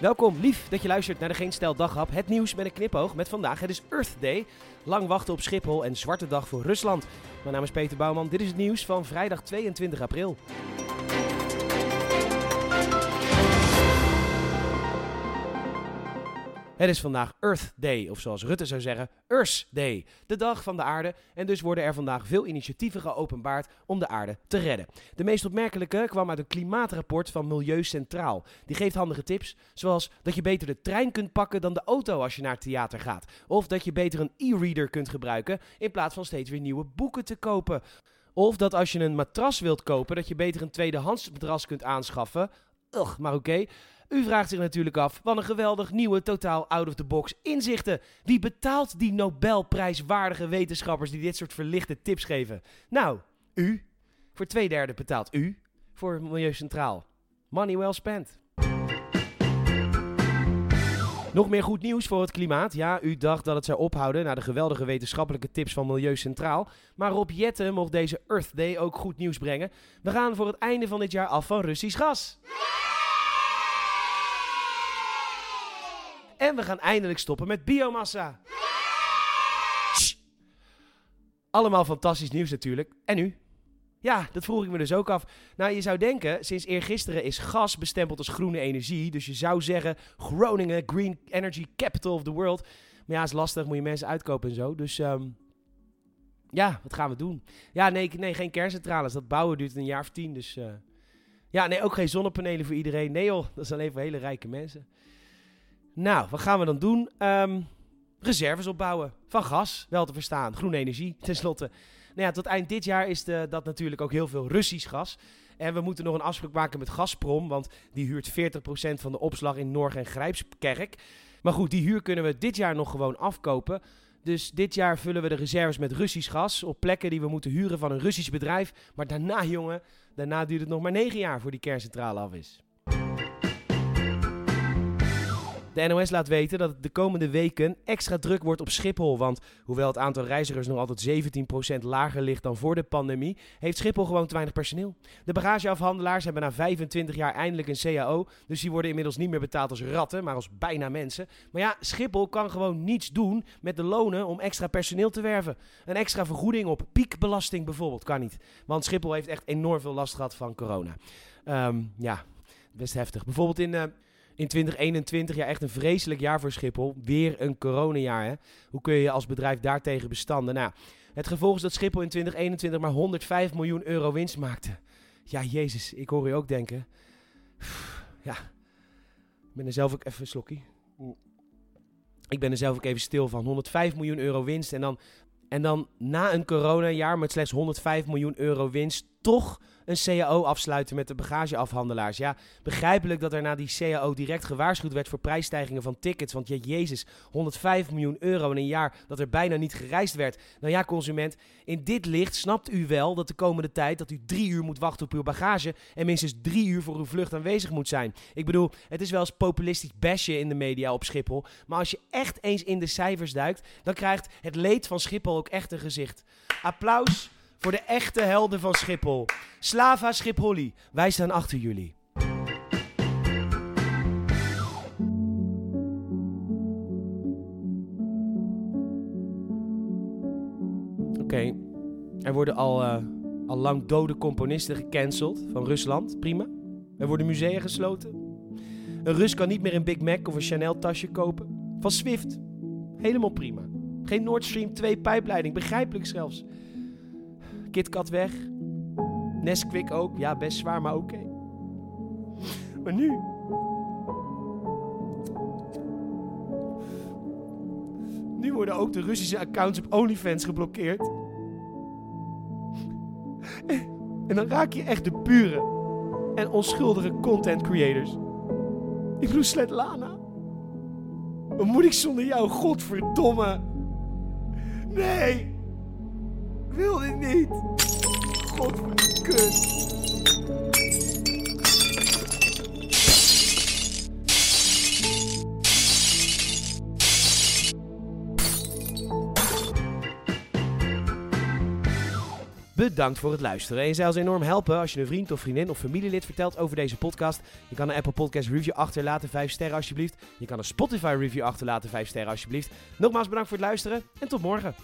Welkom, lief dat je luistert naar de Geen Daghap. Het nieuws met een knipoog met vandaag. Het is Earth Day. Lang wachten op Schiphol en zwarte dag voor Rusland. Mijn naam is Peter Bouwman. Dit is het nieuws van vrijdag 22 april. Het is vandaag Earth Day, of zoals Rutte zou zeggen, Earth Day. De dag van de aarde. En dus worden er vandaag veel initiatieven geopenbaard om de aarde te redden. De meest opmerkelijke kwam uit een klimaatrapport van Milieu Centraal. Die geeft handige tips, zoals dat je beter de trein kunt pakken dan de auto als je naar het theater gaat. Of dat je beter een e-reader kunt gebruiken in plaats van steeds weer nieuwe boeken te kopen. Of dat als je een matras wilt kopen, dat je beter een tweedehands matras kunt aanschaffen. Ugh, maar oké. U vraagt zich natuurlijk af, wat een geweldig nieuwe, totaal out-of-the-box inzichten. Wie betaalt die Nobelprijswaardige wetenschappers die dit soort verlichte tips geven? Nou, u. Voor twee derde betaalt u. Voor Milieu Centraal. Money well spent. Nog meer goed nieuws voor het klimaat. Ja, u dacht dat het zou ophouden na de geweldige wetenschappelijke tips van Milieu Centraal. Maar Rob Jetten mocht deze Earth Day ook goed nieuws brengen. We gaan voor het einde van dit jaar af van Russisch gas. En we gaan eindelijk stoppen met biomassa. Allemaal fantastisch nieuws natuurlijk. En u? Ja, dat vroeg ik me dus ook af. Nou, je zou denken, sinds eergisteren is gas bestempeld als groene energie. Dus je zou zeggen, Groningen, Green Energy Capital of the World. Maar ja, is lastig, moet je mensen uitkopen en zo. Dus um, ja, wat gaan we doen? Ja, nee, nee, geen kerncentrales. Dat bouwen duurt een jaar of tien. Dus uh, ja, nee, ook geen zonnepanelen voor iedereen. Nee joh, dat is alleen voor hele rijke mensen. Nou, wat gaan we dan doen? Um, reserves opbouwen. Van gas, wel te verstaan. Groene energie, tenslotte. Nou ja, tot eind dit jaar is de, dat natuurlijk ook heel veel Russisch gas. En we moeten nog een afspraak maken met Gazprom, want die huurt 40% van de opslag in Norg en Grijpskerk. Maar goed, die huur kunnen we dit jaar nog gewoon afkopen. Dus dit jaar vullen we de reserves met Russisch gas op plekken die we moeten huren van een Russisch bedrijf. Maar daarna, jongen, daarna duurt het nog maar 9 jaar voor die kerncentrale af is. De NOS laat weten dat het de komende weken extra druk wordt op Schiphol. Want hoewel het aantal reizigers nog altijd 17% lager ligt dan voor de pandemie, heeft Schiphol gewoon te weinig personeel. De bagageafhandelaars hebben na 25 jaar eindelijk een CAO. Dus die worden inmiddels niet meer betaald als ratten, maar als bijna mensen. Maar ja, Schiphol kan gewoon niets doen met de lonen om extra personeel te werven. Een extra vergoeding op piekbelasting bijvoorbeeld kan niet. Want Schiphol heeft echt enorm veel last gehad van corona. Um, ja, best heftig. Bijvoorbeeld in. Uh, in 2021, ja echt een vreselijk jaar voor Schiphol. Weer een coronajaar. Hè? Hoe kun je als bedrijf daartegen bestanden? Nou, het gevolg is dat Schiphol in 2021 maar 105 miljoen euro winst maakte. Ja, jezus, ik hoor je ook denken. Ja, ik ben er zelf ook even slokkie. Ik ben er zelf ook even stil van. 105 miljoen euro winst en dan, en dan na een coronajaar met slechts 105 miljoen euro winst toch een CAO afsluiten met de bagageafhandelaars. Ja, begrijpelijk dat er na die CAO direct gewaarschuwd werd voor prijsstijgingen van tickets. Want ja, jezus, 105 miljoen euro in een jaar dat er bijna niet gereisd werd. Nou ja, consument, in dit licht snapt u wel dat de komende tijd dat u drie uur moet wachten op uw bagage en minstens drie uur voor uw vlucht aanwezig moet zijn. Ik bedoel, het is wel eens populistisch basje in de media op Schiphol. Maar als je echt eens in de cijfers duikt, dan krijgt het leed van Schiphol ook echt een gezicht. Applaus voor de echte helden van Schiphol. Slava Schipholly, wij staan achter jullie. Oké, er worden al, uh, al lang dode componisten gecanceld van Rusland. Prima. Er worden musea gesloten. Een Rus kan niet meer een Big Mac of een Chanel tasje kopen. Van Swift. Helemaal prima. Geen Nord Stream 2 pijpleiding, begrijpelijk zelfs. KitKat weg. Nesquik ook. Ja, best zwaar, maar oké. Maar nu... Nu worden ook de Russische accounts op OnlyFans geblokkeerd. En dan raak je echt de pure en onschuldige content creators. Ik bedoel Svetlana. Wat moet ik zonder jou? Godverdomme. Nee wil dit niet. Godverkut. Bedankt voor het luisteren. En je zou ons enorm helpen als je een vriend of vriendin of familielid vertelt over deze podcast. Je kan een Apple Podcast review achterlaten, 5 sterren alsjeblieft. Je kan een Spotify review achterlaten, 5 sterren alsjeblieft. Nogmaals bedankt voor het luisteren en tot morgen.